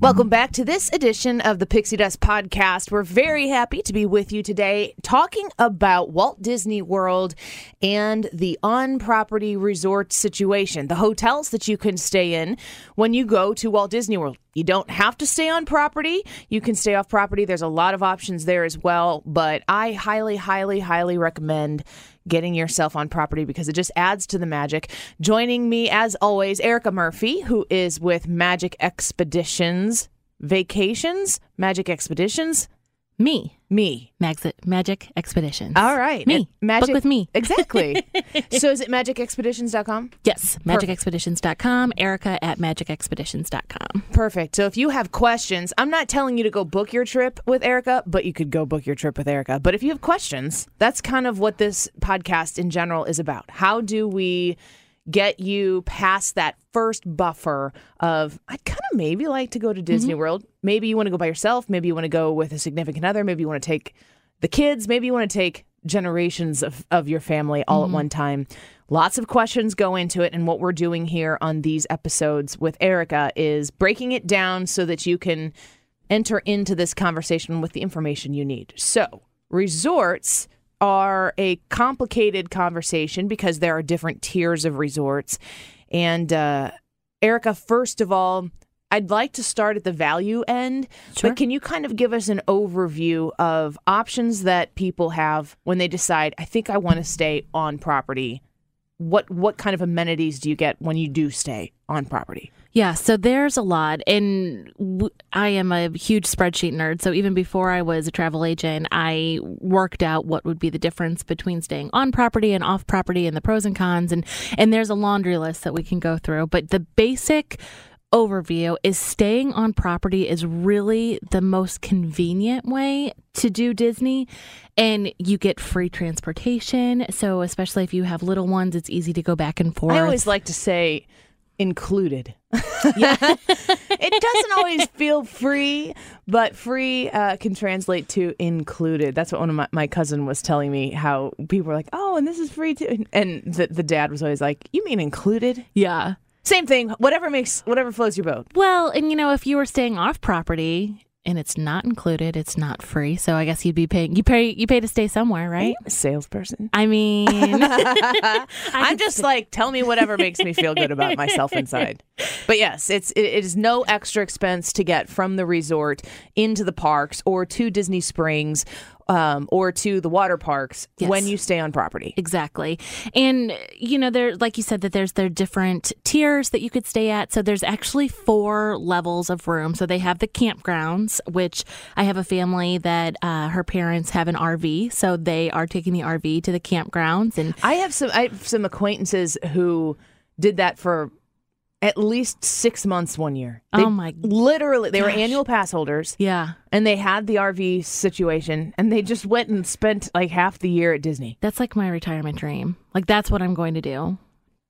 Welcome back to this edition of the Pixie Dust Podcast. We're very happy to be with you today talking about Walt Disney World and the on property resort situation, the hotels that you can stay in when you go to Walt Disney World. You don't have to stay on property. You can stay off property. There's a lot of options there as well, but I highly, highly, highly recommend getting yourself on property because it just adds to the magic. Joining me, as always, Erica Murphy, who is with Magic Expeditions Vacations, Magic Expeditions. Me, Me. Magz- Magic Expeditions. All right. Me. Magic Book with me. Exactly. so is it magicexpeditions.com? Yes, magicexpeditions.com, Erica at magicexpeditions.com. Perfect. So if you have questions, I'm not telling you to go book your trip with Erica, but you could go book your trip with Erica. But if you have questions, that's kind of what this podcast in general is about. How do we get you past that first buffer of I'd kind of maybe like to go to Disney mm-hmm. World. Maybe you want to go by yourself, maybe you want to go with a significant other, maybe you want to take the kids, maybe you want to take generations of, of your family all at mm-hmm. one time. Lots of questions go into it, and what we're doing here on these episodes with Erica is breaking it down so that you can enter into this conversation with the information you need. So, resorts are a complicated conversation because there are different tiers of resorts. And uh, Erica, first of all, I'd like to start at the value end, Sure. but can you kind of give us an overview of options that people have when they decide, I think I want to stay on property? What what kind of amenities do you get when you do stay on property? Yeah, so there's a lot. And w- I am a huge spreadsheet nerd. So even before I was a travel agent, I worked out what would be the difference between staying on property and off property and the pros and cons. And, and there's a laundry list that we can go through. But the basic overview is staying on property is really the most convenient way to do Disney and you get free transportation so especially if you have little ones it's easy to go back and forth I always like to say included. yeah. it doesn't always feel free, but free uh, can translate to included. That's what one of my, my cousin was telling me. How people were like, "Oh, and this is free too," and the the dad was always like, "You mean included?" yeah Same thing. Whatever makes whatever floats your boat. Well, and you know, if you were staying off property and it's not included, it's not free. So I guess you'd be paying. You pay. You pay to stay somewhere, right? Salesperson. I mean, I'm just like, tell me whatever makes me feel good about myself inside. But yes, it's it, it is no extra expense to get from the resort into the parks or to Disney Springs um, or to the water parks Yes. when you stay on property. exactly. And you know, there, like you said, that there's there different tiers that you could stay at. So there's actually four levels of room. So they have the campgrounds, which I have a family that uh, her parents have an RV, so they are taking the RV to the campgrounds and. I have some I have some acquaintances who did that for at least six months one year. They Oh my Literally, they were annual pass holders, Yeah, and they had the RV situation, and they just went and spent like half the year at Disney. That's like my retirement dream. Like that's what I'm going to do.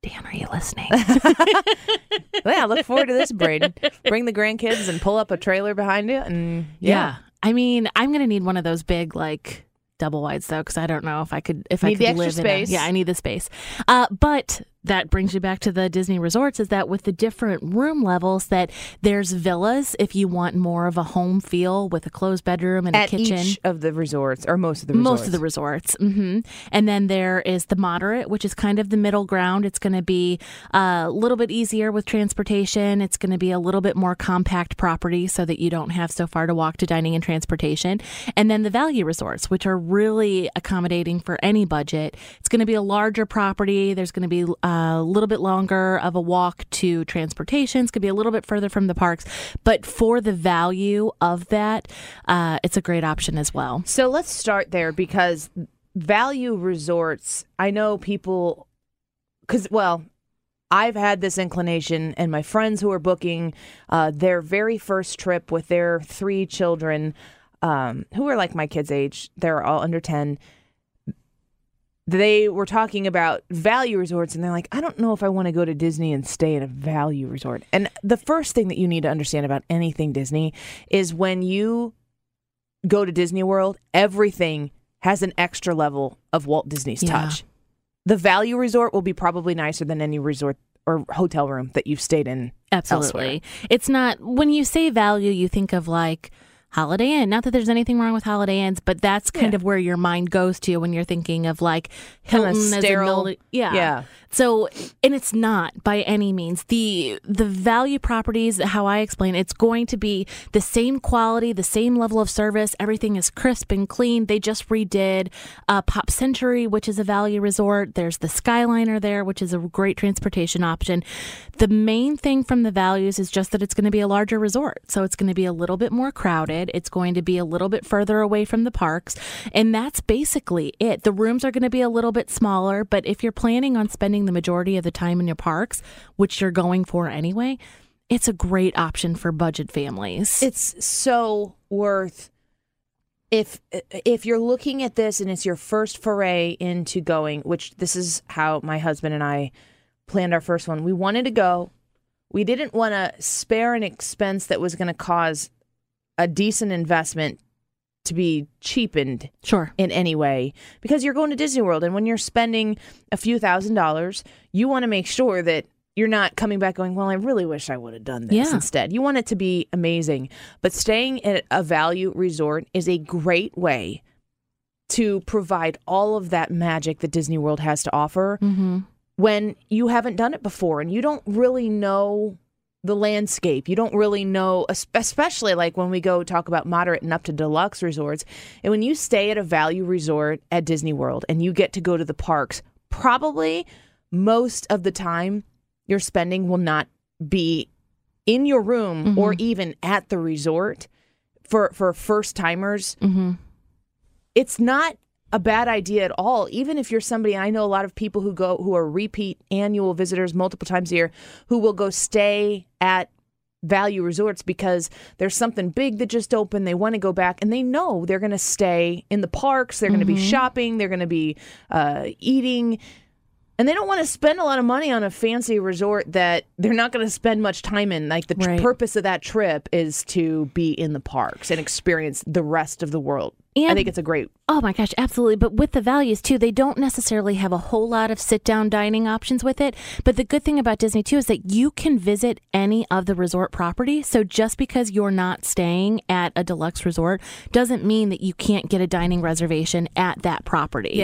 Dan, are you listening? yeah, look forward to this, Braden. Bring the grandkids and pull up a trailer behind it, and yeah, I mean, I'm going to need one of those big like double wides though cuz I don't know if I could if I could the extra live space. in a, Yeah, I need the space. Uh but that brings you back to the Disney resorts is that with the different room levels that there's villas if you want more of a home feel with a closed bedroom and at a kitchen. each of the resorts or most of the resorts. Most of the resorts. hmm And then there is the moderate, which is kind of the middle ground. It's going to be a little bit easier with transportation. It's going to be a little bit more compact property so that you don't have so far to walk to dining and transportation. And then the value resorts, which are really accommodating for any budget. It's going to be a larger property. There's going to be a little bit longer of a walk to transportation. It's to be a little bit further from the parks. But for the value of that, uh, it's a great option as well. So let's start there because value resorts, I know people, because, well, I've had this inclination, and my friends who are booking uh, their very first trip with their three children, um, who are like my kids' age, they're all under 10. They were talking about value resorts, and they're like, I don't know if I want to go to Disney and stay in a value resort. And the first thing that you need to understand about anything Disney is when you go to Disney World, everything has an extra level of Walt Disney's Yeah. touch. The value resort will be probably nicer than any resort or hotel room that you've stayed in. Absolutely. elsewhere. It's not when you say value, you think of like Holiday Inn. Not that there's anything wrong with Holiday Inns, but that's kind Yeah. of where your mind goes to when you're thinking of like Hilton as a sterile. mil- yeah. Yeah. So, and it's not by any means the the value properties. How I explain, it's going to be the same quality, the same level of service. Everything is crisp and clean. They just redid uh, Pop Century, which is a value resort. There's the Skyliner there, which is a great transportation option. The main thing from the values is just that it's going to be a larger resort, so it's going to be a little bit more crowded. It's going to be a little bit further away from the parks, and that's basically it. The rooms are going to be a little bit smaller, but if you're planning on spending the majority of the time in your parks, which you're going for anyway, it's a great option for budget families. It's so worth if if you're looking at this and it's your first foray into going, which this is how my husband and I planned our first one. We wanted to go. We didn't want to spare an expense that was going to cause a decent investment to be cheapened sure. in any way because you're going to Disney World and when you're spending a few thousand dollars, you want to make sure that you're not coming back going, well, I really wish I would have done this Yeah. instead. You want it to be amazing. But staying at a value resort is a great way to provide all of that magic that Disney World has to offer Mm-hmm. when you haven't done it before and you don't really know the landscape. You don't really know, especially like when we go talk about moderate and up to deluxe resorts. And when you stay at a value resort at Disney World and you get to go to the parks, probably most of the time your spending will not be in your room or even at the resort for for first timers Mm-hmm. it's not a bad idea at all even if you're somebody i know a lot of people who go who are repeat annual visitors multiple times a year who will go stay at value resorts because there's something big that just opened they want to go back and they know they're going to stay in the parks they're going to be shopping they're going to be uh, eating and they don't want to spend a lot of money on a fancy resort that they're not going to spend much time in. Like the tr- Right. purpose of that trip is to be in the parks and experience the rest of the world. I think it's a great Oh my gosh, absolutely. But with the values too, they don't necessarily have a whole lot of sit down dining options with it. But the good thing about Disney too is that you can visit any of the resort property. So just because you're not staying at a deluxe resort doesn't mean that you can't get a dining reservation at that property.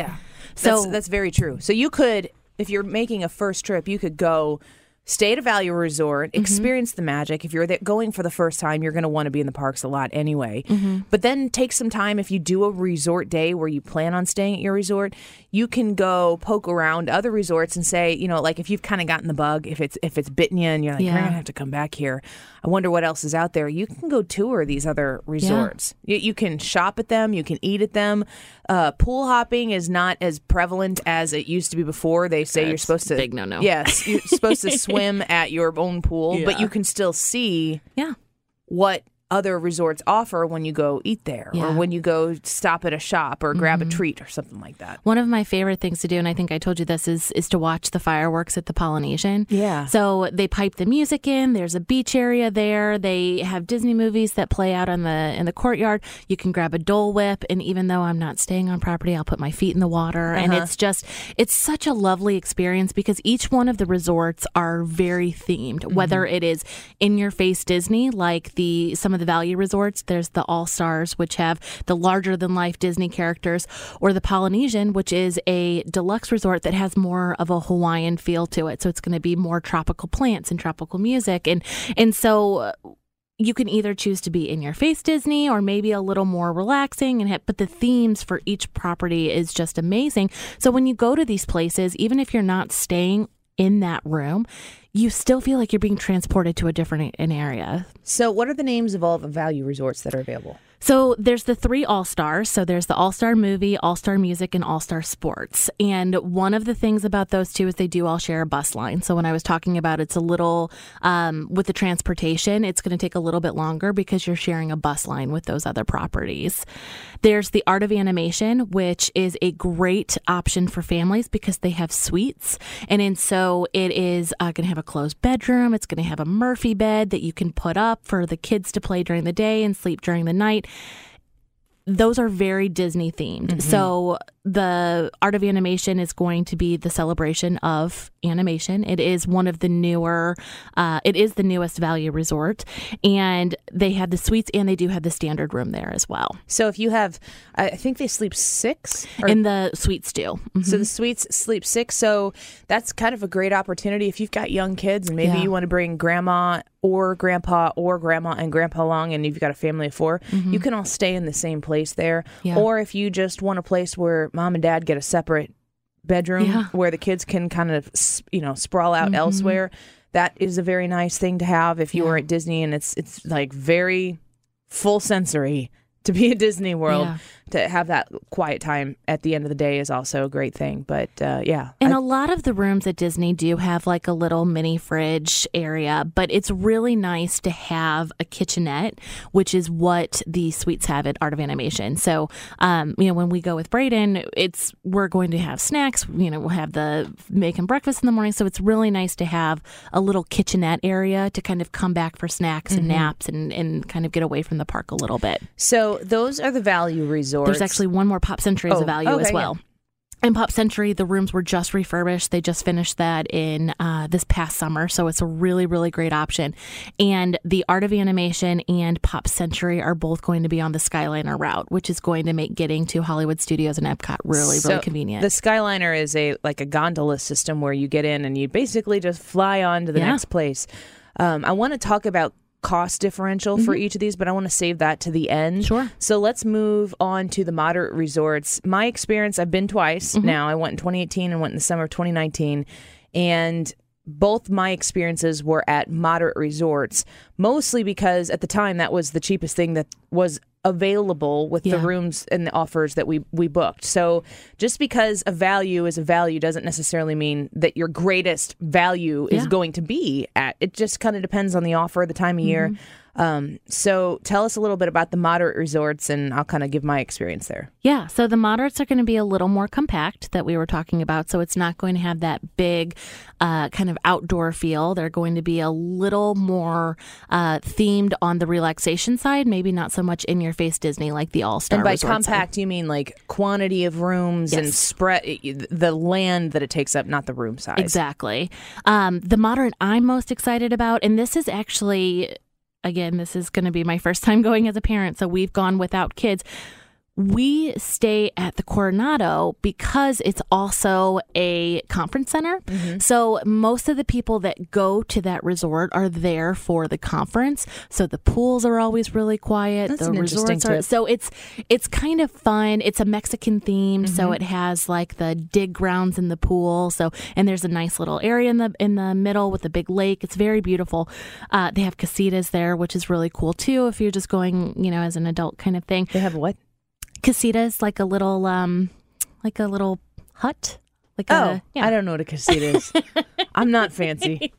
So So that's, very true. So you could, if you're making a first trip, you could go stay at a value resort, Mm-hmm. experience the magic. If you're there going for the first time, you're going to want to be in the parks a lot anyway. Mm-hmm. But then take some time if you do a resort day where you plan on staying at your resort, you can go poke around other resorts and say, you know, like if you've kind of gotten the bug, if it's if it's bitten you and you're like, Yeah. you're going to have to come back here. I wonder what else is out there. You can go tour these other resorts. You, you can shop at them. You can eat at them. Uh, pool hopping is not as prevalent as it used to be before. They say you're supposed to big no-no. Yes, you're supposed to swim at your own pool, but you can still see yeah. what other resorts offer when you go eat there or Yeah. Mm-hmm. when you go stop at a shop or grab a treat or something like that. One of my favorite things to do, and I think I told you this, is is to watch the fireworks at the Polynesian. Yeah. So they pipe the music in. There's a beach area there. They have Disney movies that play out on the in the courtyard. You can grab a Dole Whip, and even though I'm not staying on property, I'll put my feet in the water, and it's just it's such a lovely experience because each one of the resorts are very themed. Whether it is in your face Disney, like the some of the value resorts, there's the All Stars, which have the larger than life Disney characters, or the Polynesian, which is a deluxe resort that has more of a Hawaiian feel to it. So it's going to be more tropical plants and tropical music, and and so. uh, You can either choose to be in your face Disney or maybe a little more relaxing and have, but the themes for each property is just amazing. So when you go to these places, even if you're not staying in that room, you still feel like you're being transported to a different an area. So, what are the names of all the value resorts that are available? So there's the three All Stars. So there's the All Star Movie, All Star Music, and All Star Sports. And one of the things about those two is they do all share a bus line. So when I was talking about it's a little um, with the transportation, it's going to take a little bit longer because you're sharing a bus line with those other properties. There's the Art of Animation, which is a great option for families because they have suites. And and so it is uh, going to have a closed bedroom. It's going to have a Murphy bed that you can put up for the kids to play during the day and sleep during the night those are very Disney themed. Mm-hmm. So the art of animation is going to be the celebration of animation. It is one of the newer, uh, it is the newest value resort, and they have the suites and they do have the standard room there as well. So if you have, I think they sleep six. Or, And the suites do. Mhm. so the suites sleep six. So that's kind of a great opportunity if you've got young kids and maybe Yeah. you want to bring grandma or grandpa or grandma and grandpa along and you've got a family of 4 you can all stay in the same place there. Mm-hmm. Yeah. Or if you just want a place where mom and dad get a separate bedroom Yeah. where the kids can kind of you know sprawl out Mhm. elsewhere that is a very nice thing to have if you Yeah. were at disney and it's it's like very full sensory to be at disney world Yeah. To have that quiet time at the end of the day is also a great thing but uh, yeah And I- a lot of the rooms at Disney do have like a little mini fridge area, but it's really nice to have a kitchenette, which is what the suites have at Art of Animation. So, um, you know, when we go with Braden, it's we're going to have snacks. You know, we'll have the making breakfast in the morning. So it's really nice to have a little kitchenette area to kind of come back for snacks and naps and and kind of get away from the park a little bit. so those are the value resorts There's actually one more Pop Century as Oh, a value okay, as yeah. well. And Pop Century, the rooms were just refurbished. They just finished that in uh, this past summer. So it's a really, really great option. And the Art of Animation and Pop Century are both going to be on the Skyliner route, which is going to make getting to Hollywood Studios and Epcot really, So really convenient. The Skyliner is a like a gondola system where you get in and you basically just fly on to the Yeah. next place. Um, I want to talk about cost differential for each of these, but I want to save that to the end. Mm-hmm. Sure. So let's move on to the moderate resorts. My experience, I've been twice Mm-hmm. now. I went in 2018 and went in the summer of 2019, and both my experiences were at moderate resorts, mostly because at the time that was the cheapest thing that was available with the rooms and the offers that we we booked. So just because a value is a value doesn't necessarily mean that your greatest value is Yeah. going to be at. It just kind of depends on the offer, the time of year. Mm-hmm. Um, so tell us a little bit about the moderate resorts, and I'll kind of give my experience there. Yeah, so the moderates are going to be a little more compact that we were talking about. So it's not going to have that big uh, kind of outdoor feel. They're going to be a little more uh, themed on the relaxation side, maybe not so much in your face Disney like the All Star. And by compact, you mean like quantity of rooms and spread the land that it takes up, not the room size. Exactly. Um, the moderate I'm most excited about, and this is actually, again, this is going to be my first time going as a parent, so we've gone without kids. We stay at the Coronado because it's also a conference center. So most of the people that go to that resort are there for the conference. So the pools are always really quiet. That's the resorts are so it's it's kind of fun. It's a Mexican theme, so Mm-hmm. it has like the dig grounds in the pool. So and there's a nice little area in the in the middle with a big lake. It's very beautiful. Uh, they have casitas there, which is really cool too. If you're just going, you know, as an adult kind of thing. They have what? Casitas like a little um like a little hut. Like Oh, a yeah. I don't know what a casita is. I'm not fancy.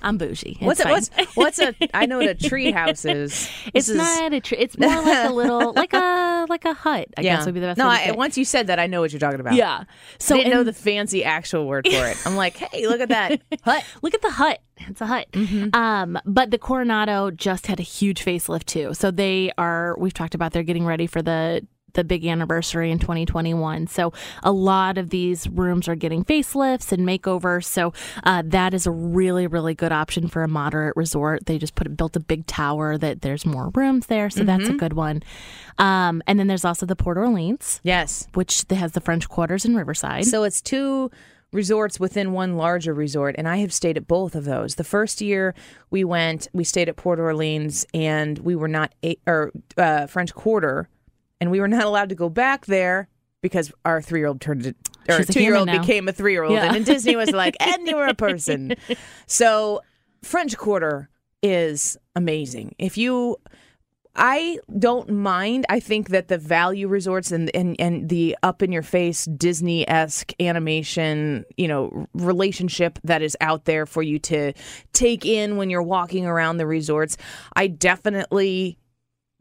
I'm bougie. It's What's a, what's what's a? I know what a tree house is. It's is- not a tree. It's more like a little, like a like a hut. I guess would be the best. No, way to I, once you said that, I know what you're talking about. yeah. So I didn't know the fancy actual word for it. I'm like, hey, look at that hut. Look at the hut. It's a hut. Um, but the Coronado just had a huge facelift too. So they are. We've talked about they're getting ready for the the big anniversary in 2021. So a lot of these rooms are getting facelifts and makeovers. So uh, that is a really really good option for a moderate resort. They just put built a big tower that there's more rooms there. So that's a good one. Um, and then there's also the Port Orleans, Yes. which has the French Quarters in Riverside. So it's two resorts within one larger resort, and I have stayed at both of those. The first year we went, we stayed at Port Orleans, and we were not a, or uh, French Quarter, and we were not allowed to go back there because our three year old turned it. Or two year old became a three year old, Yeah. and then Disney was like, "And you're a person." so French Quarter is amazing. If you I don't mind. I think that the value resorts and and, and the up in your face Disney esque animation, you know, relationship that is out there for you to take in when you're walking around the resorts. I definitely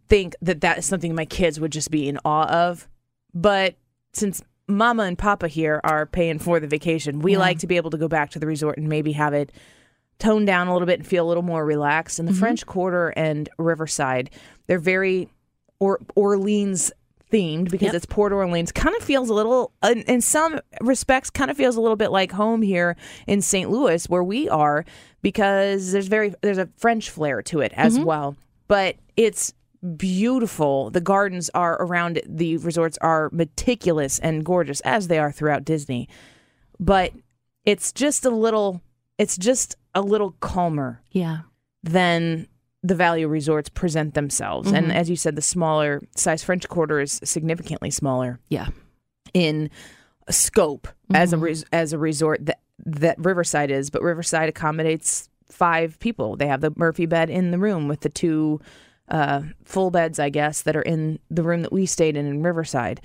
think that that is something my kids would just be in awe of. But since Mama and Papa here are paying for the vacation, we Yeah. like to be able to go back to the resort and maybe have it tone down a little bit and feel a little more relaxed. And the mm-hmm. French Quarter and Riverside, they're very or Orleans themed because Yep. it's Port Orleans. Kind of feels a little, in, in some respects, kind of feels a little bit like home here in St. Louis where we are because there's very there's a French flair to it as mm-hmm. well. But it's beautiful. The gardens are around it. The resorts are meticulous and gorgeous as they are throughout Disney. But it's just a little it's just a little calmer Yeah. than the value resorts present themselves. And mm-hmm. as you said, the smaller size French Quarter is significantly smaller Yeah. in scope as a mm-hmm. res- as a resort that that Riverside is, but Riverside accommodates five people. They have the Murphy bed in the room with the two uh, full beds, I guess, that are in the room that we stayed in in Riverside.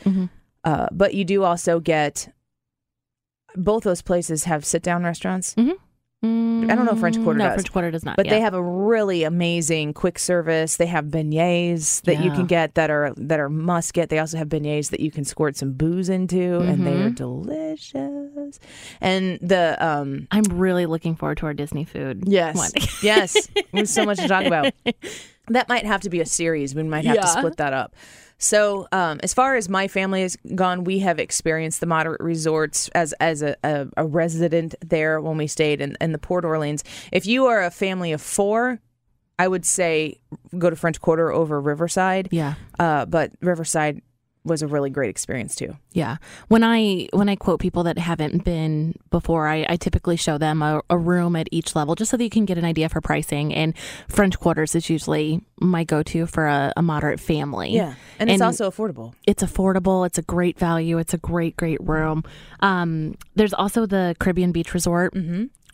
Uh, but you do also get both those places have sit down restaurants. I don't know if French Quarter no, does. French Quarter does not. But yeah. they have a really amazing quick service. They have beignets that you can get that are that are must get. They also have beignets that you can squirt some booze into, and they are Mm-hmm. delicious. And the um I'm really looking forward to our Disney food. yes, yes, there's so much to talk about. That might have to be a series. We might have to split that up. So, um, as far as my family has gone, we have experienced the moderate resorts as as a, a, a resident there when we stayed in, in the Port Orleans. If you are a family of four, I would say go to French Quarter over Riverside. Yeah. Uh, but Riverside was a really great experience too. Yeah. When I when I quote people that haven't been before, I, I typically show them a, a room at each level just so that you can get an idea for pricing. And French Quarters is usually my go to for a, a moderate family. Yeah. And it's also affordable. It's affordable. It's a great value. It's a great, great room. Um, there's also the Caribbean Beach Resort,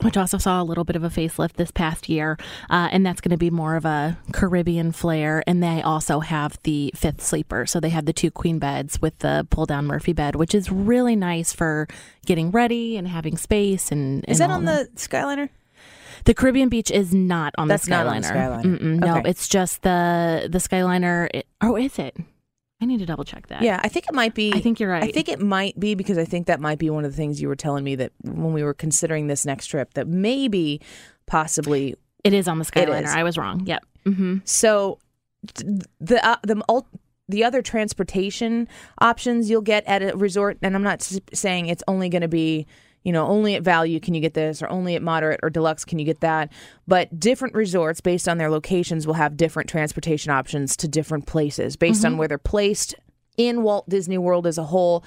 which also saw a little bit of a facelift this past year. Uh, and that's going to be more of a Caribbean flair. And they also have the fifth sleeper. So they have the two queen beds with the pull down Murphy bed, which is really nice for getting ready and having space. And, Is that on the Skyliner? the Caribbean Beach is not on That's the not Skyliner. on the Skyliner. Mm-mm, no, it's just the the Skyliner. It, oh, is it? I need to double check that. Yeah, I think it might be. I think you're right. I think it might be because I think that might be one of the things you were telling me that when we were considering this next trip that maybe, possibly. It is on the It Skyliner. I was wrong. Yep. hmm So the uh, the ul- the other transportation options you'll get at a resort, and I'm not s- saying it's only going to be. You know, only at value can you get this, or only at moderate or deluxe can you get that. But different resorts, based on their locations, will have different transportation options to different places based on where they're placed in Walt Disney World as a whole.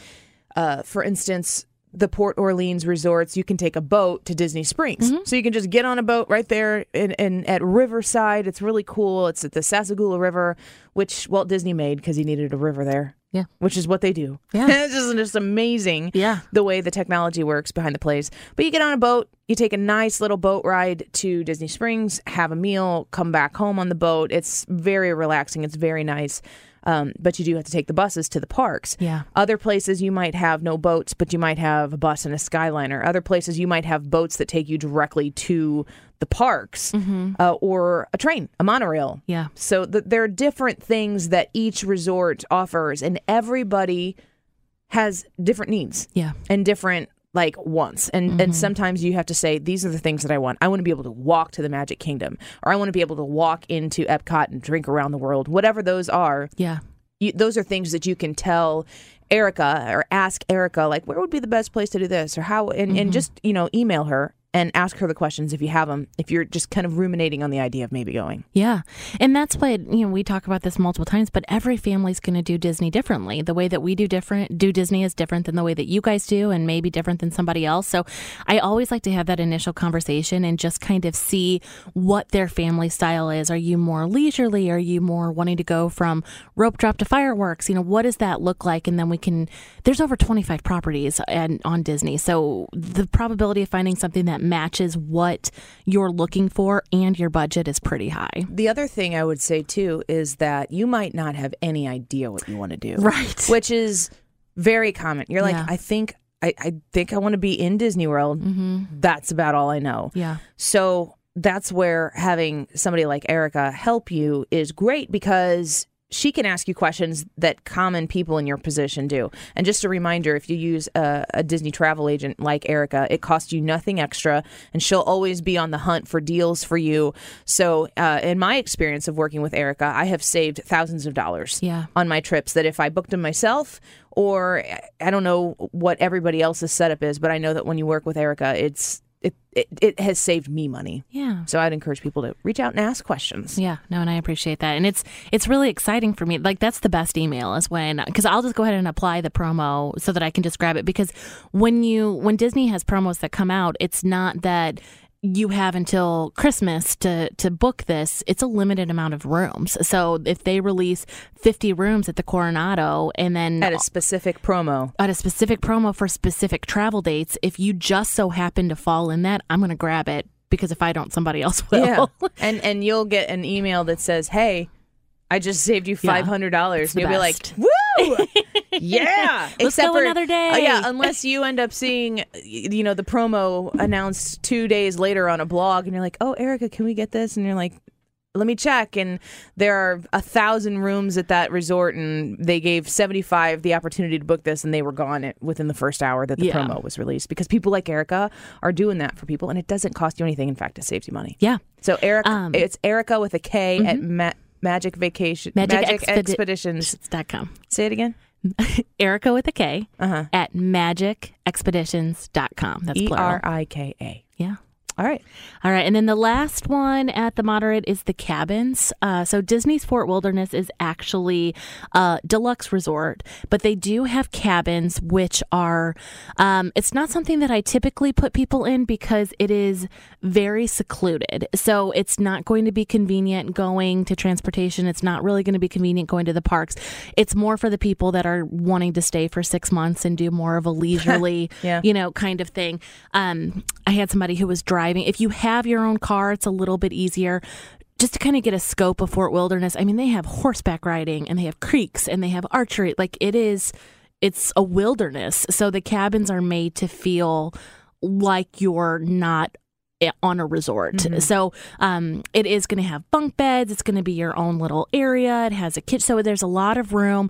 Uh, for instance, the Port Orleans resorts, you can take a boat to Disney Springs. So you can just get on a boat right there in, in at Riverside. It's really cool. It's at the Sassagoula River, which Walt Disney made because he needed a river there. Yeah. Which is what they do. Yeah. it's just, just amazing Yeah. the way the technology works behind the place. But you get on a boat, you take a nice little boat ride to Disney Springs, have a meal, come back home on the boat. It's very relaxing. It's very nice. Um, but you do have to take the buses to the parks. Yeah. Other places you might have no boats, but you might have a bus and a skyliner. Other places you might have boats that take you directly to the parks mm-hmm. uh, or a train, a monorail. Yeah. So th- there are different things that each resort offers, and everybody has different needs Yeah. and different like wants and and mm-hmm. sometimes you have to say these are the things that I want. I want to be able to walk to the Magic Kingdom or I want to be able to walk into Epcot and drink around the world. Whatever those are, Yeah. you, those are things that you can tell Erica or ask Erica like where would be the best place to do this or how and, and mm-hmm. just you know email her and ask her the questions if you have them if you're just kind of ruminating on the idea of maybe going. Yeah. And that's what, you know, we talk about this multiple times, but every family's going to do Disney differently. The way that we do different, do Disney is different than the way that you guys do and maybe different than somebody else. So I always like to have that initial conversation and just kind of see what their family style is. Are you more leisurely? Are you more wanting to go from rope drop to fireworks? You know, what does that look like? And then we can, there's over 25 properties and on Disney. So the probability of finding something that matches what you're looking for and your budget is pretty high. The other thing I would say too is that you might not have any idea what you want to do. Right. Which is very common. You're like, Yeah. I think I, I think I want to be in Disney World. Mm-hmm. That's about all I know. Yeah. So that's where having somebody like Erica help you is great because she can ask you questions that common people in your position do. And just a reminder if you use a, a, Disney travel agent like Erica, it costs you nothing extra, and she'll always be on the hunt for deals for you. So, uh, in my experience of working with Erica, I have saved thousands of dollars yeah. on my trips that if I booked them myself, or I don't know what everybody else's setup is, but I know that when you work with Erica, it's it, it, it has saved me money. Yeah. So I'd encourage people to reach out and ask questions. Yeah. No, and I appreciate that. And it's it's really exciting for me. Like that's the best email is when because I'll just go ahead and apply the promo so that I can just grab it because when you when Disney has promos that come out, it's not that you have until Christmas to to book this. It's a limited amount of rooms. So if they release 50 rooms at the Coronado and then at a specific promo, at a specific promo for specific travel dates, if you just so happen to fall in that, I'm going to grab it because if I don't somebody else will. Yeah. and and you'll get an email that says, "Hey, I just saved you five hundred dollars." Yeah, You'll best. be like, "Woo!" yeah. Let's go another day. Uh, yeah, unless you end up seeing, you know, the promo announced two days later on a blog, and you're like, "Oh, Erica, can we get this?" And you're like. Let me check, and there are a thousand rooms at that resort, and they gave seventy-five the opportunity to book this, and they were gone it within the first hour that the Yeah. promo was released. Because people like Erica are doing that for people, and it doesn't cost you anything. In fact, it saves you money. Yeah. So Eric, Um, it's Erica with a K at Ma- Magic Vacation Magic Magic, Expedi- Expeditions. dot com. Say it again. Erica with a K Uh-huh. at magicexpeditions.com. That's E. R I K A. Yeah. All right. All right. And then the last one at the moderate is the cabins. Uh, so Disney's Fort Wilderness is actually a deluxe resort, but they do have cabins, which are, um, it's not something that I typically put people in because it is very secluded. So it's not going to be convenient going to transportation. It's not really going to be convenient going to the parks. It's more for the people that are wanting to stay for six months and do more of a leisurely, Yeah. you know, kind of thing. Um, I had somebody who was driving. I mean if you have your own car, it's a little bit easier. Just to kind of get a scope of Fort Wilderness, I mean, they have horseback riding and they have creeks and they have archery. Like it is, it's a wilderness. So the cabins are made to feel like you're not on a resort. So um, it is going to have bunk beds. It's going to be your own little area. It has a kitchen. So there's a lot of room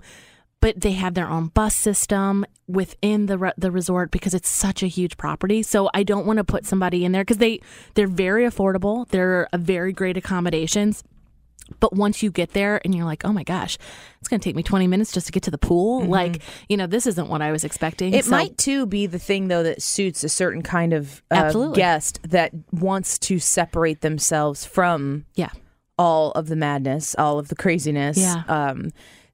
but they have their own bus system within the re- the resort because it's such a huge property. So I don't want to put somebody in there because they they're very affordable. They're a very great accommodations. But once you get there and you're like, oh my gosh, it's going to take me 20 minutes just to get to the pool. Like, you know, this isn't what I was expecting. It So- might too be the thing though that suits a certain kind of uh, guest that wants to separate themselves from Yeah. all of the madness, all of the craziness. Yeah. Um,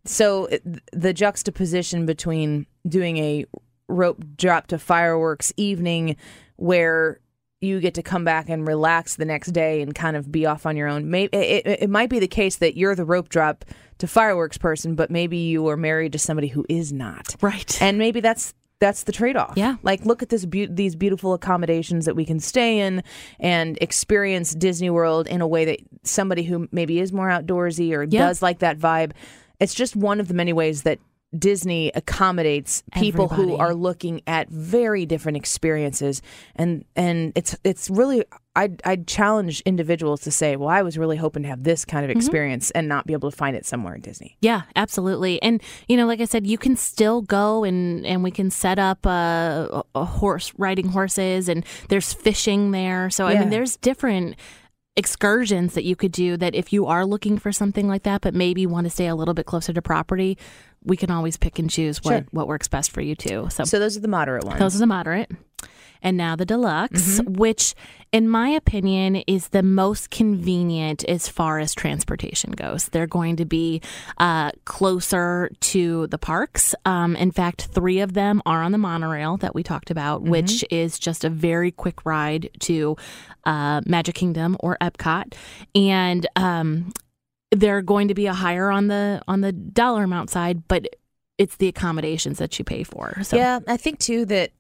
so uh, the juxtaposition between doing a rope drop to fireworks evening where you get to come back and relax the next day and kind of be off on your own. Maybe it, it, might be the case that you're the rope drop to fireworks person, but maybe you are married to somebody who is not. Right. And maybe that's that's the trade-off. Yeah. Like look at this beau- these beautiful accommodations that we can stay in and experience Disney World in a way that somebody who maybe is more outdoorsy or Yeah. does like that vibe. It's just one of the many ways that Disney accommodates people who are looking at very different experiences and and it's it's really I I challenge individuals to say, well, I was really hoping to have this kind Mm-hmm. of experience and not be able to find it somewhere in Disney. Yeah, absolutely. And you know, like I said, you can still go and and we can set up a, a horse riding horses, and there's fishing there. So I mean, there's different excursions that you could do. That if you are looking for something like that, but maybe want to stay a little bit closer to property, we can always pick and choose what Sure. what works best for you too. So, So those are the moderate ones. those are the moderate. And now the deluxe, Mm-hmm. which, in my opinion, is the most convenient as far as transportation goes. They're going to be uh, closer to the parks. Um, in fact, three of them are on the monorail that we talked about, Mm-hmm. which is just a very quick ride to uh, Magic Kingdom or Epcot. And um, they're going to be a higher on the on the dollar amount side, but it's the accommodations that you pay for. So Yeah, I think too that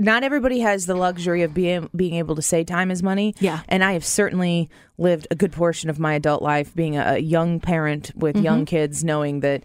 not everybody has the luxury of being being able to say time is money. Yeah. and I have certainly lived a good portion of my adult life being a, a young parent with mm-hmm. young kids, knowing that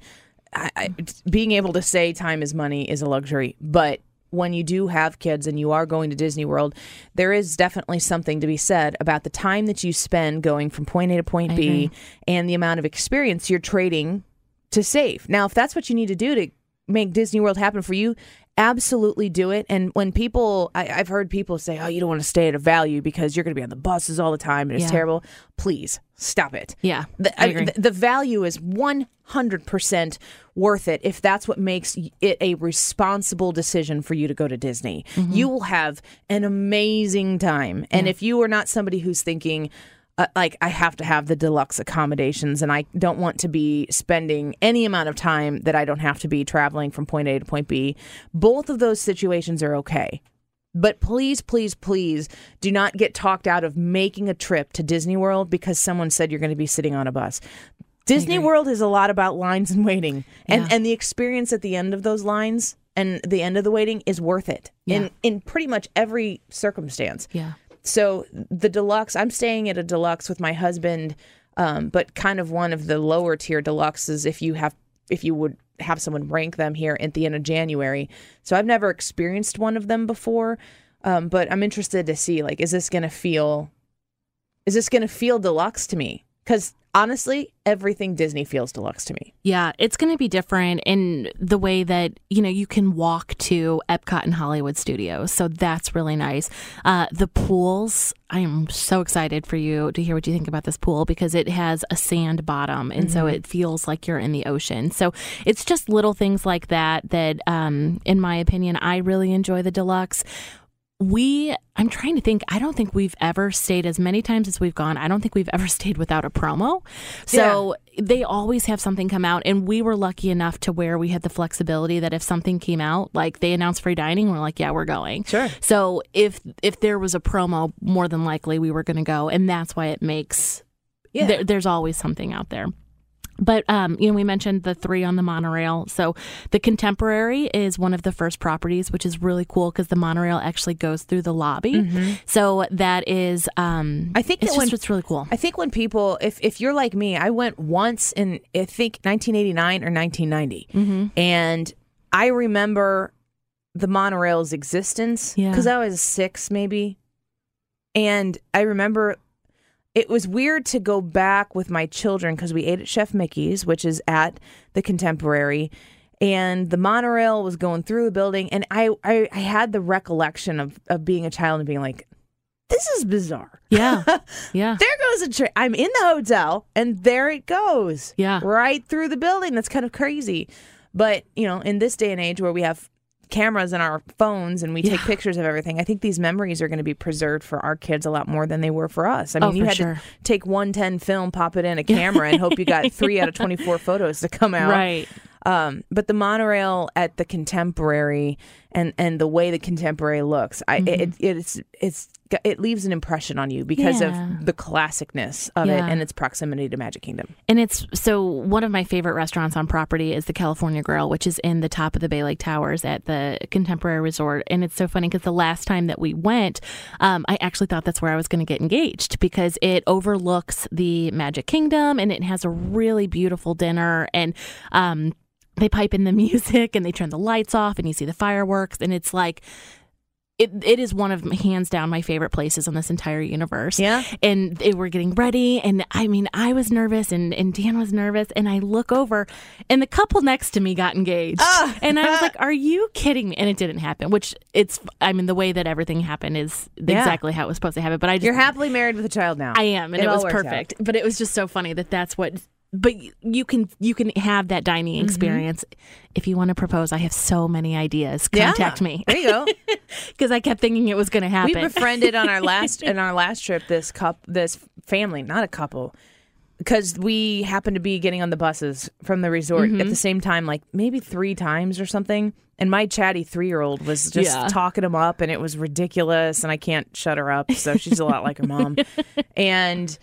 I, I, being able to say time is money is a luxury, but. When you do have kids and you are going to Disney World, there is definitely something to be said about the time that you spend going from point A to point B and the amount of experience you're trading to save. Now, if that's what you need to do to make Disney World happen for you, absolutely do it. And when people, I, I've heard people say, "Oh, you don't want to stay at a value because you're going to be on the buses all the time and it's Yeah. terrible." Please stop it. Yeah, The, I the- the value is 100% worth it if that's what makes it a responsible decision for you to go to Disney. Mm-hmm. You will have an amazing time. And if you are not somebody who's thinking, uh, like, I have to have the deluxe accommodations and I don't want to be spending any amount of time that I don't have to be traveling from point A to point B, both of those situations are okay. But please, please, please do not get talked out of making a trip to Disney World because someone said you're going to be sitting on a bus. Disney World is a lot about lines and waiting. And Yeah. and the experience at the end of those lines and the end of the waiting is worth it. Yeah. In in pretty much every circumstance. yeah. So the deluxe, I'm staying at a deluxe with my husband, um, but kind of one of the lower tier deluxes if you have if you would have someone rank them here at the end of January. So I've never experienced one of them before, um, but I'm interested to see like is this gonna feel is this gonna feel deluxe to me? Because honestly, everything Disney feels deluxe to me. Yeah, it's going to be different in the way that, you know, you can walk to Epcot and Hollywood Studios. So that's really nice. Uh, the pools, I am so excited for you to hear what you think about this pool because it has a sand bottom. And so it feels like you're in the ocean. So it's just little things like that that, um, in my opinion, I really enjoy the deluxe we i'm trying to think i don't think we've ever stayed as many times as we've gone. I don't think we've ever stayed without a promo. So they always have something come out and we were lucky enough to where we had the flexibility that if something came out like they announced free dining we're like yeah we're going. Sure. so if if there was a promo more than likely we were going to go and that's why it makes Yeah. there, there's always something out there but um, you know, we mentioned the three on the monorail. So the Contemporary is one of the first properties, which is really cool because the monorail actually goes through the lobby. So that is, um, Mm-hmm. I think it's that when- it's really cool. I think when people, if if you're like me, I went once in I think 1989 or 1990, Mm-hmm. and I remember the monorail's existence Yeah. because I was six maybe, and I remember it was weird to go back with my children because we ate at Chef Mickey's, which is at the Contemporary. And the monorail was going through the building, and I, I, I had the recollection of, of being a child and being like, "This is bizarre." Yeah, yeah, there goes a train. I'm in the hotel, and there it goes. Yeah. right through the building. That's kind of crazy. But you know, in this day and age where we have cameras in our phones and we take Yeah. pictures of everything, I think these memories are going to be preserved for our kids a lot more than they were for us. I mean, Oh, you had sure. to take 110 film, pop it in a camera, and hope you got three out of 24 photos to come out. right. Um, but the monorail at the Contemporary and and the way the Contemporary looks, I it, it's it's it leaves an impression on you because. Yeah. of the classicness of Yeah. it and its proximity to Magic Kingdom. And it's so one of my favorite restaurants on property is the California Grill, which is in the top of the Bay Lake Towers at the Contemporary Resort. And it's so funny because the last time that we went, um, I actually thought that's where I was going to get engaged because it overlooks the Magic Kingdom and it has a really beautiful dinner. And um, they pipe in the music and they turn the lights off and you see the fireworks. And it's like, it, it is one of hands down my favorite places on this entire universe Yeah. and they were getting ready and i mean i was nervous and, and dan was nervous and i look over and the couple next to me got engaged Ah. and i was like are you kidding me and it didn't happen which it's i mean the way that everything happened is Yeah. exactly how it was supposed to happen but i just You're happily married with a child now. i am and It it, was works out. perfect but it was just so funny that that's what but you can you can have that dining Mm-hmm. experience if you want to propose i have so many ideas Yeah. contact me There you go. because i kept thinking it was going to happen we befriended on our last in our last trip this cup this family, not a couple. Because we happened to be getting on the buses from the resort Mm-hmm. at the same time, like maybe three times or something. And my chatty three year old was just Yeah. talking them up, and it was ridiculous. And I can't shut her up, so she's a lot like her mom. And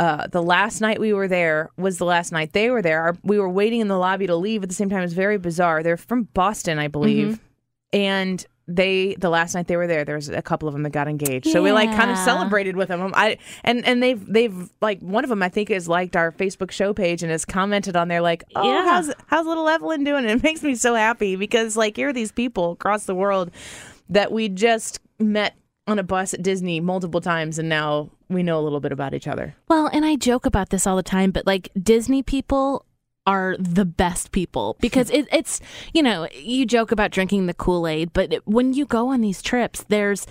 uh, the last night we were there was the last night they were there. Our, we were waiting in the lobby to leave at the same time. It was very bizarre. They're from Boston, I believe, Mm-hmm. and they the last night they were there, there was a couple of them that got engaged. So we like kind of celebrated with them. I and and they've they've like one of them I think has liked our Facebook show page and has commented on there like, oh, Yeah. how's how's little Evelyn doing? And it makes me so happy because like here are these people across the world that we just met on a bus at Disney multiple times, and now we know a little bit about each other. Well, and I joke about this all the time, but like Disney people are the best people because it, it's you know you joke about drinking the kool-aid but when you go on these trips there's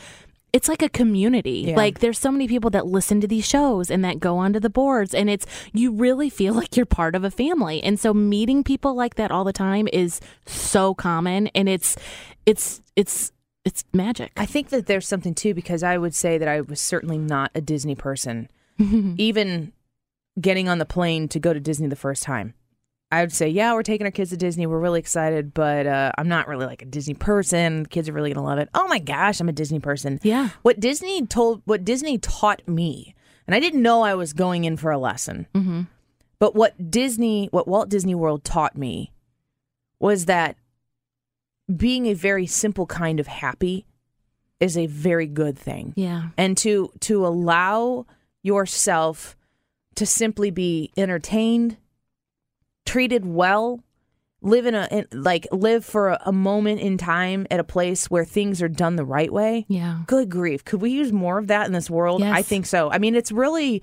it's like a community Yeah. like there's so many people that listen to these shows and that go onto the boards and it's you really feel like you're part of a family and so meeting people like that all the time is so common and it's it's it's it's magic I think that there's something too because I would say that I was certainly not a Disney person. Even getting on the plane to go to Disney the first time, I would say, "Yeah, we're taking our kids to Disney. We're really excited, but uh, I'm not really like a Disney person. The Kids are really gonna love it. Oh my gosh, I'm a Disney person. yeah What Disney told, what Disney taught me, and I didn't know I was going in for a lesson. hmm But what Disney, what Walt Disney World taught me was that being a very simple kind of happy is a very good thing. yeah And to to allow yourself to simply be entertained, treated well, live in a in, like live for a, a moment in time at a place where things are done the right way. yeah Good grief. Could we use more of that in this world? Yes. I think so. I mean, it's really,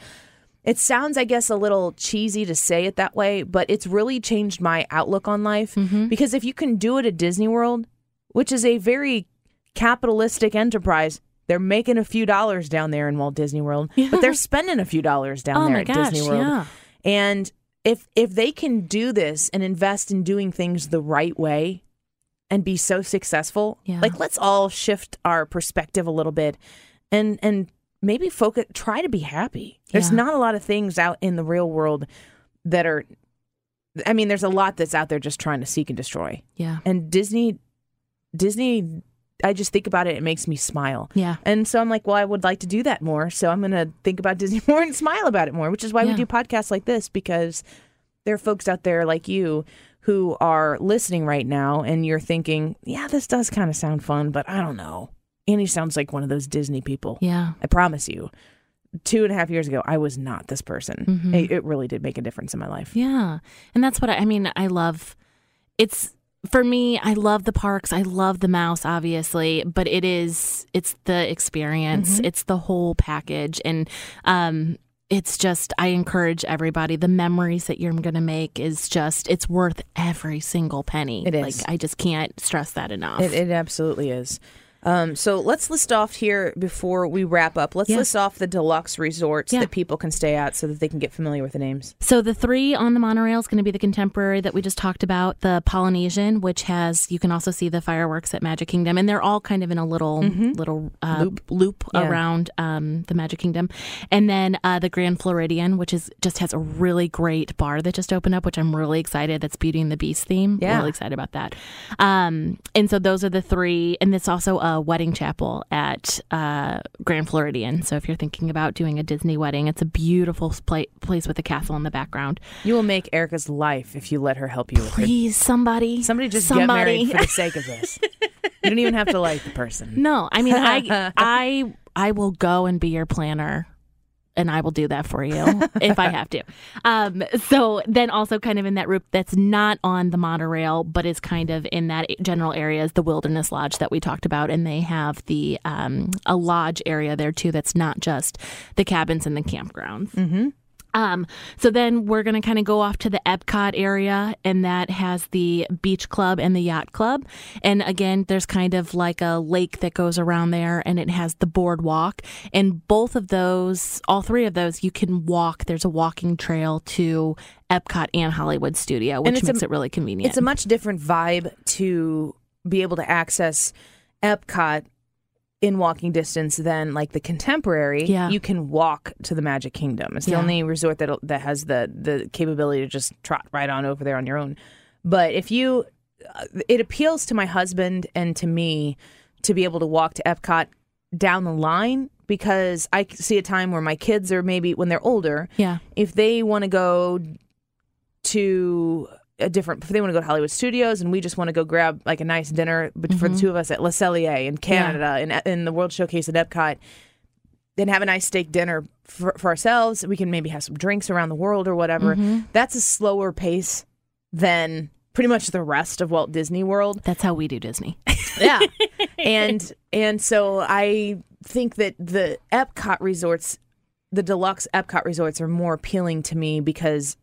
it sounds, I guess, a little cheesy to say it that way, but it's really changed my outlook on life. Mm-hmm. Because if you can do it at Disney World, which is a very capitalistic enterprise, they're making a few dollars down there in Walt Disney World, but they're spending a few dollars down oh there at gosh Disney World. yeah And if if they can do this and invest in doing things the right way and be so successful, Yeah. like let's all shift our perspective a little bit and and maybe focus try to be happy. There's Yeah. not a lot of things out in the real world that are I mean, there's a lot that's out there just trying to seek and destroy. yeah And Disney Disney I just think about it, it makes me smile. yeah And so I'm like, well, I would like to do that more. So I'm going to think about Disney more and smile about it more, which is why we do podcasts like this because there are folks out there like you who are listening right now and you're thinking, yeah, this does kind of sound fun, but I don't know. Annie sounds like one of those Disney people. yeah I promise you. Two and a half years ago, I was not this person. Mhm. It, it really did make a difference in my life. Yeah. And that's what I, I mean. I love it's for me, I love the parks. I love the mouse, obviously, but it is, it's the experience, it's the whole package. And, um, it's just, I encourage everybody. The memories that you're going to make is just, it's worth every single penny. It is. Like, I just can't stress that enough. It, it absolutely is. Um, so let's list off here before we wrap up. Let's Yeah. list off the deluxe resorts Yeah. that people can stay at so that they can get familiar with the names. So the three on the monorail is going to be the contemporary that we just talked about, the Polynesian, which has you can also see the fireworks at Magic Kingdom, and they're all kind of in a little little uh, loop, loop Yeah. around um, the Magic Kingdom, and then uh, the Grand Floridian, which is just has a really great bar that just opened up, which I'm really excited. That's Beauty and the Beast theme. Yeah. really excited about that. Um, and so those are the three, and it's also a wedding chapel at uh, Grand Floridian. So if you're thinking about doing a Disney wedding, it's a beautiful pla- place with a castle in the background. You will make Erika's life if you let her help you. Please, somebody, Somebody just somebody. get married for the sake of this. you don't even have to like the person. no, I mean, I, I, I will go and be your planner. And I will do that for you if I have to. Um, so then, also kind of in that route that's not on the monorail, but is kind of in that general area is the Wilderness Lodge that we talked about, and they have the um, a lodge area there too. That's not just the cabins and the campgrounds. Mm-hmm. Um, so then we're going to kind of go off to the Epcot area, and that has the beach club and the yacht club. And again, there's kind of like a lake that goes around there, and it has the boardwalk. And both of those, all three of those, you can walk. There's a walking trail to Epcot and Hollywood Studio, which it's a- makes it really convenient. It's a much different vibe to be able to access Epcot in walking distance than like the contemporary. Yeah. You can walk to the Magic Kingdom. It's the Yeah. only resort that that has the the capability to just trot right on over there on your own. But if you uh, it appeals to my husband and to me to be able to walk to Epcot down the line because I see a time where my kids are maybe when they're older yeah. if they want to go to a different if they want to go to Hollywood Studios and we just want to go grab like a nice dinner but for the mm-hmm. two of us at Le Cellier in Canada and in the World Showcase at Epcot. Then have a nice steak dinner for, for ourselves. We can maybe have some drinks around the world or whatever. Mm-hmm. That's a slower pace than pretty much the rest of Walt Disney World. That's how we do Disney. yeah. And and so i think that the epcot resorts the deluxe epcot resorts are more appealing to me because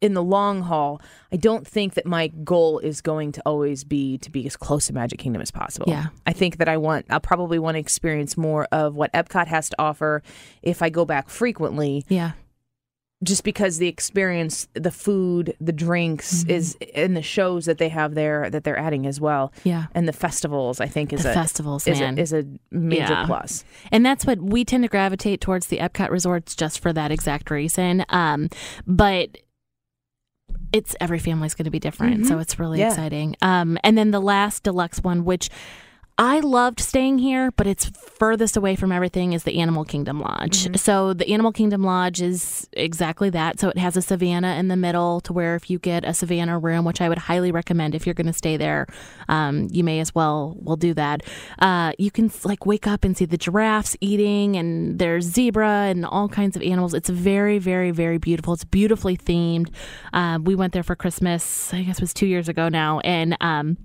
in the long haul, I don't think that my goal is going to always be to be as close to Magic Kingdom as possible. Yeah. I think that I want, I'll probably want to experience more of what Epcot has to offer if I go back frequently, Yeah. just because the experience, the food, the drinks Mm-hmm. is, and the shows that they have there that they're adding as well. Yeah. And the festivals, I think, is The a festivals, is man. a, is a major Yeah. plus. And that's what we tend to gravitate towards the Epcot resorts just for that exact reason. Um, but it's every family's going to be different, so it's really Yeah. exciting. Um, and then the last deluxe one, which I loved staying here, but it's furthest away from everything, is the Animal Kingdom Lodge. So the Animal Kingdom Lodge is exactly that. So it has a savannah in the middle to where if you get a savannah room, which I would highly recommend if you're going to stay there, um, you may as well will do that. Uh, you can like wake up and see the giraffes eating, and there's zebra and all kinds of animals. It's very, very, very beautiful. It's beautifully themed. Uh, we went there for Christmas. I guess it was two years ago now, and um,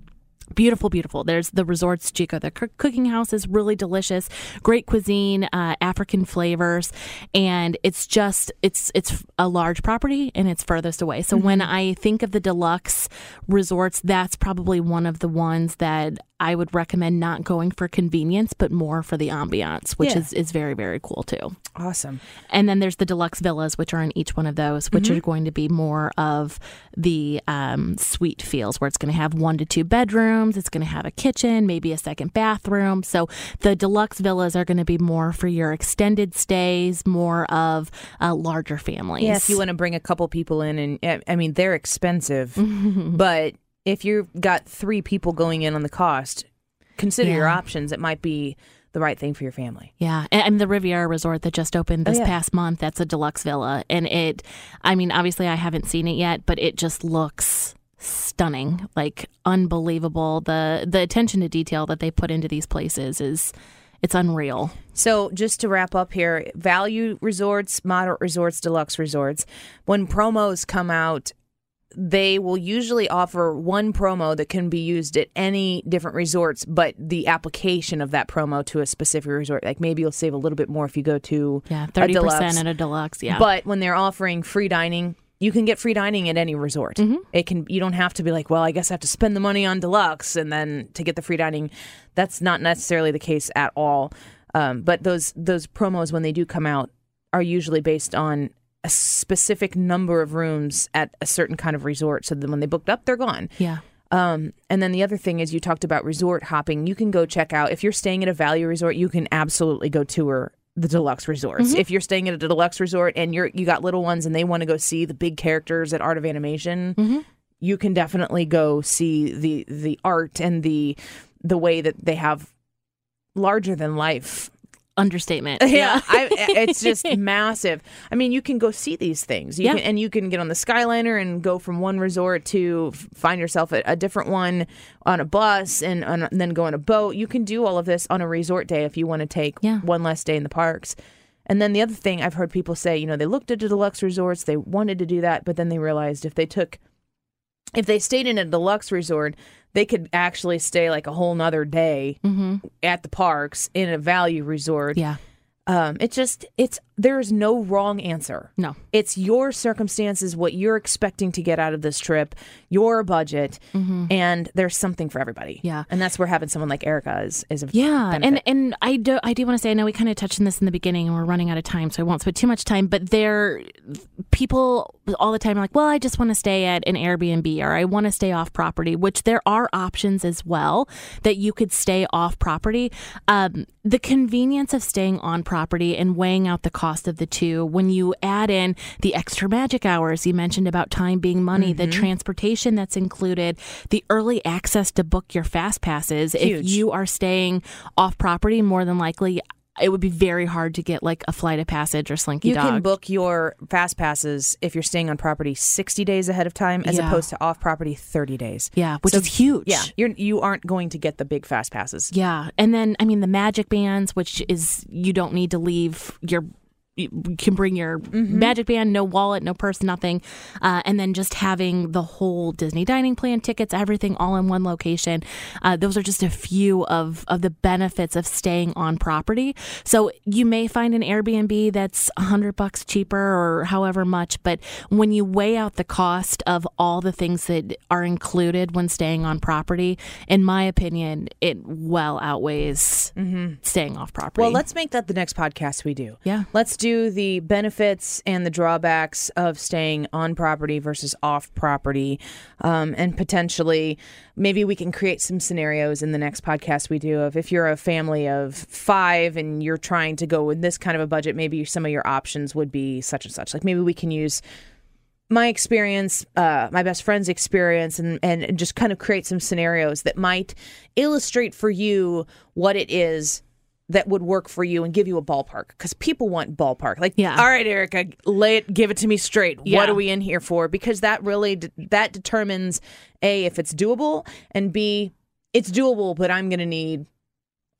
Beautiful, beautiful. There's the resorts Jiko. The cooking house is really delicious. Great cuisine, uh, African flavors, and it's just it's it's a large property and it's furthest away. So when I think of the deluxe resorts, that's probably one of the ones that I would recommend not going for convenience, but more for the ambiance, which Yeah. is is very very cool too. Awesome. And then there's the deluxe villas, which are in each one of those, which are going to be more of the um, suite feels, where it's going to have one to two bedrooms, it's going to have a kitchen, maybe a second bathroom. So the deluxe villas are going to be more for your extended stays, more of uh, larger families. Yeah, if you want to bring a couple people in, and I- mean they're expensive, but if you've got three people going in on the cost, consider your options. It might be the right thing for your family. Yeah, and, and the Riviera Resort that just opened this Oh, yeah. past month, that's a deluxe villa. And it, I mean, obviously I haven't seen it yet, but it just looks stunning, like unbelievable. The the attention to detail that they put into these places is it's unreal. So, just to wrap up here, value resorts, moderate resorts, deluxe resorts, when promos come out, they will usually offer one promo that can be used at any different resorts, but the application of that promo to a specific resort, like maybe you'll save a little bit more if you go to Yeah, thirty percent at a deluxe. Yeah, But when they're offering free dining, you can get free dining at any resort. Mm-hmm. It can you don't have to be like, well, I guess I have to spend the money on deluxe and then to get the free dining. That's not necessarily the case at all. Um, but those those promos when they do come out are usually based on a specific number of rooms at a certain kind of resort. So then when they booked up, they're gone. yeah, Um, and then the other thing is you talked about resort hopping. You can go check out if you're staying at a value resort, you can absolutely go tour the deluxe resorts. Mm-hmm. If you're staying at a deluxe resort and you're you got little ones and they want to go see the big characters at Art of Animation, mm-hmm. you can definitely go see the the art and the the way that they have larger than life understatement. yeah, I, it's just massive. I mean, you can go see these things. You Yeah. can, and you can get on the Skyliner and go from one resort to find yourself at a different one on a bus and, on, and then go on a boat. You can do all of this on a resort day if you want to take Yeah. one less day in the parks. And then the other thing I've heard people say, you know, they looked at the deluxe resorts, they wanted to do that, but then they realized if they took, if they stayed in a deluxe resort, they could actually stay like a whole nother day mm-hmm. at the parks in a value resort. yeah, Um, it's just it's there's no wrong answer. no, It's your circumstances, what you're expecting to get out of this trip, your budget, and there's something for everybody. Mm-hmm. Yeah. and that's where having someone like Erika is is a Yeah, benefit. and and I do I do want to say I know we kind of touched on this in the beginning and we're running out of time, so I won't spend too much time. But there, people all the time are like, well, I just want to stay at an Airbnb or I want to stay off property, which there are options as well that you could stay off property. Um, the convenience of staying on property and weighing out the cost of the two when you add in the extra magic hours you mentioned about time being money, the mm-hmm. transportation that's included, the early access to book your fast passes. If you are staying off property, more than likely it would be very hard to get like a flight of passage or slinky you dog. can book your fast passes if you're staying on property 60 days ahead of time as Yeah. opposed to off property 30 days. yeah, which So- is huge. Yeah, you're you aren't going to get the big fast passes. Yeah. And then, I mean, the magic bands, which is you don't need to leave your you can bring your magic band, no wallet, no purse, nothing, uh, and then just having the whole Disney dining plan, tickets, everything all in one location. Uh, those are just a few of of the benefits of staying on property. So you may find an Airbnb that's a hundred bucks cheaper or however much, but when you weigh out the cost of all the things that are included when staying on property, in my opinion, it well outweighs staying off property. Well, let's make that the next podcast we do. Yeah. Let's do the benefits and the drawbacks of staying on property versus off property. Um, and potentially, maybe we can create some scenarios in the next podcast we do of if you're a family of five and you're trying to go with this kind of a budget, maybe some of your options would be such and such. Like maybe we can use my experience, uh, my best friend's experience, and, and just kind of create some scenarios that might illustrate for you what it is that would work for you and give you a ballpark because people want ballpark like Yeah. all right erika lay it give it to me straight Yeah. what are we in here for because that really d- that determines a if it's doable and b it's doable but i'm gonna need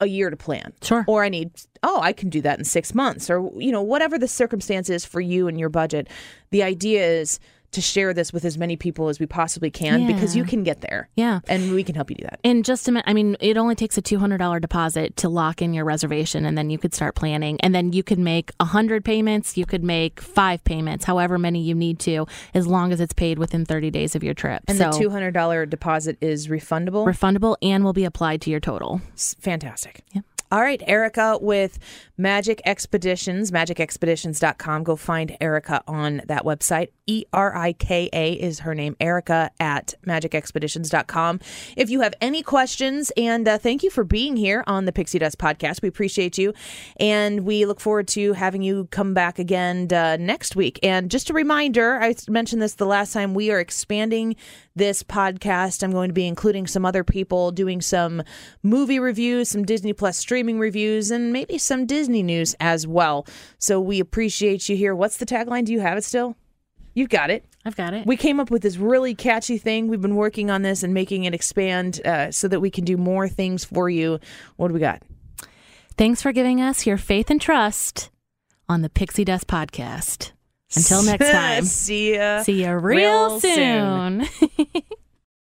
a year to plan Sure. or i need oh i can do that in six months or you know whatever the circumstance is for you and your budget the idea is to share this with as many people as we possibly can because you can get there yeah. and we can help you do that In just a minute, I mean, it only takes a $200 deposit to lock in your reservation, and then you could start planning. And then you could make 100 payments, you could make five payments, however many you need to, as long as it's paid within 30 days of your trip. and so the $200 deposit is refundable refundable and will be applied to your total. S- fantastic. Yep. All right, Erika with Magic Expeditions, magicexpeditions.com. Go find Erika on that website. E R I K A is her name, Erika at magicexpeditions.com. If you have any questions, and uh, thank you for being here on the Pixie Dust podcast. We appreciate you. And we look forward to having you come back again uh, next week. And just a reminder I mentioned this the last time, we are expanding this podcast. I'm going to be including some other people doing some movie reviews, some Disney Plus streaming reviews, and maybe some Disney news as well. So we appreciate you here. What's the tagline? Do you have it still? You've got it. I've got it. We came up with this really catchy thing. We've been working on this and making it expand uh, so that we can do more things for you. What do we got? Thanks for giving us your faith and trust on the Pixie Dust podcast. Until next time, See ya. see you real, real soon. soon.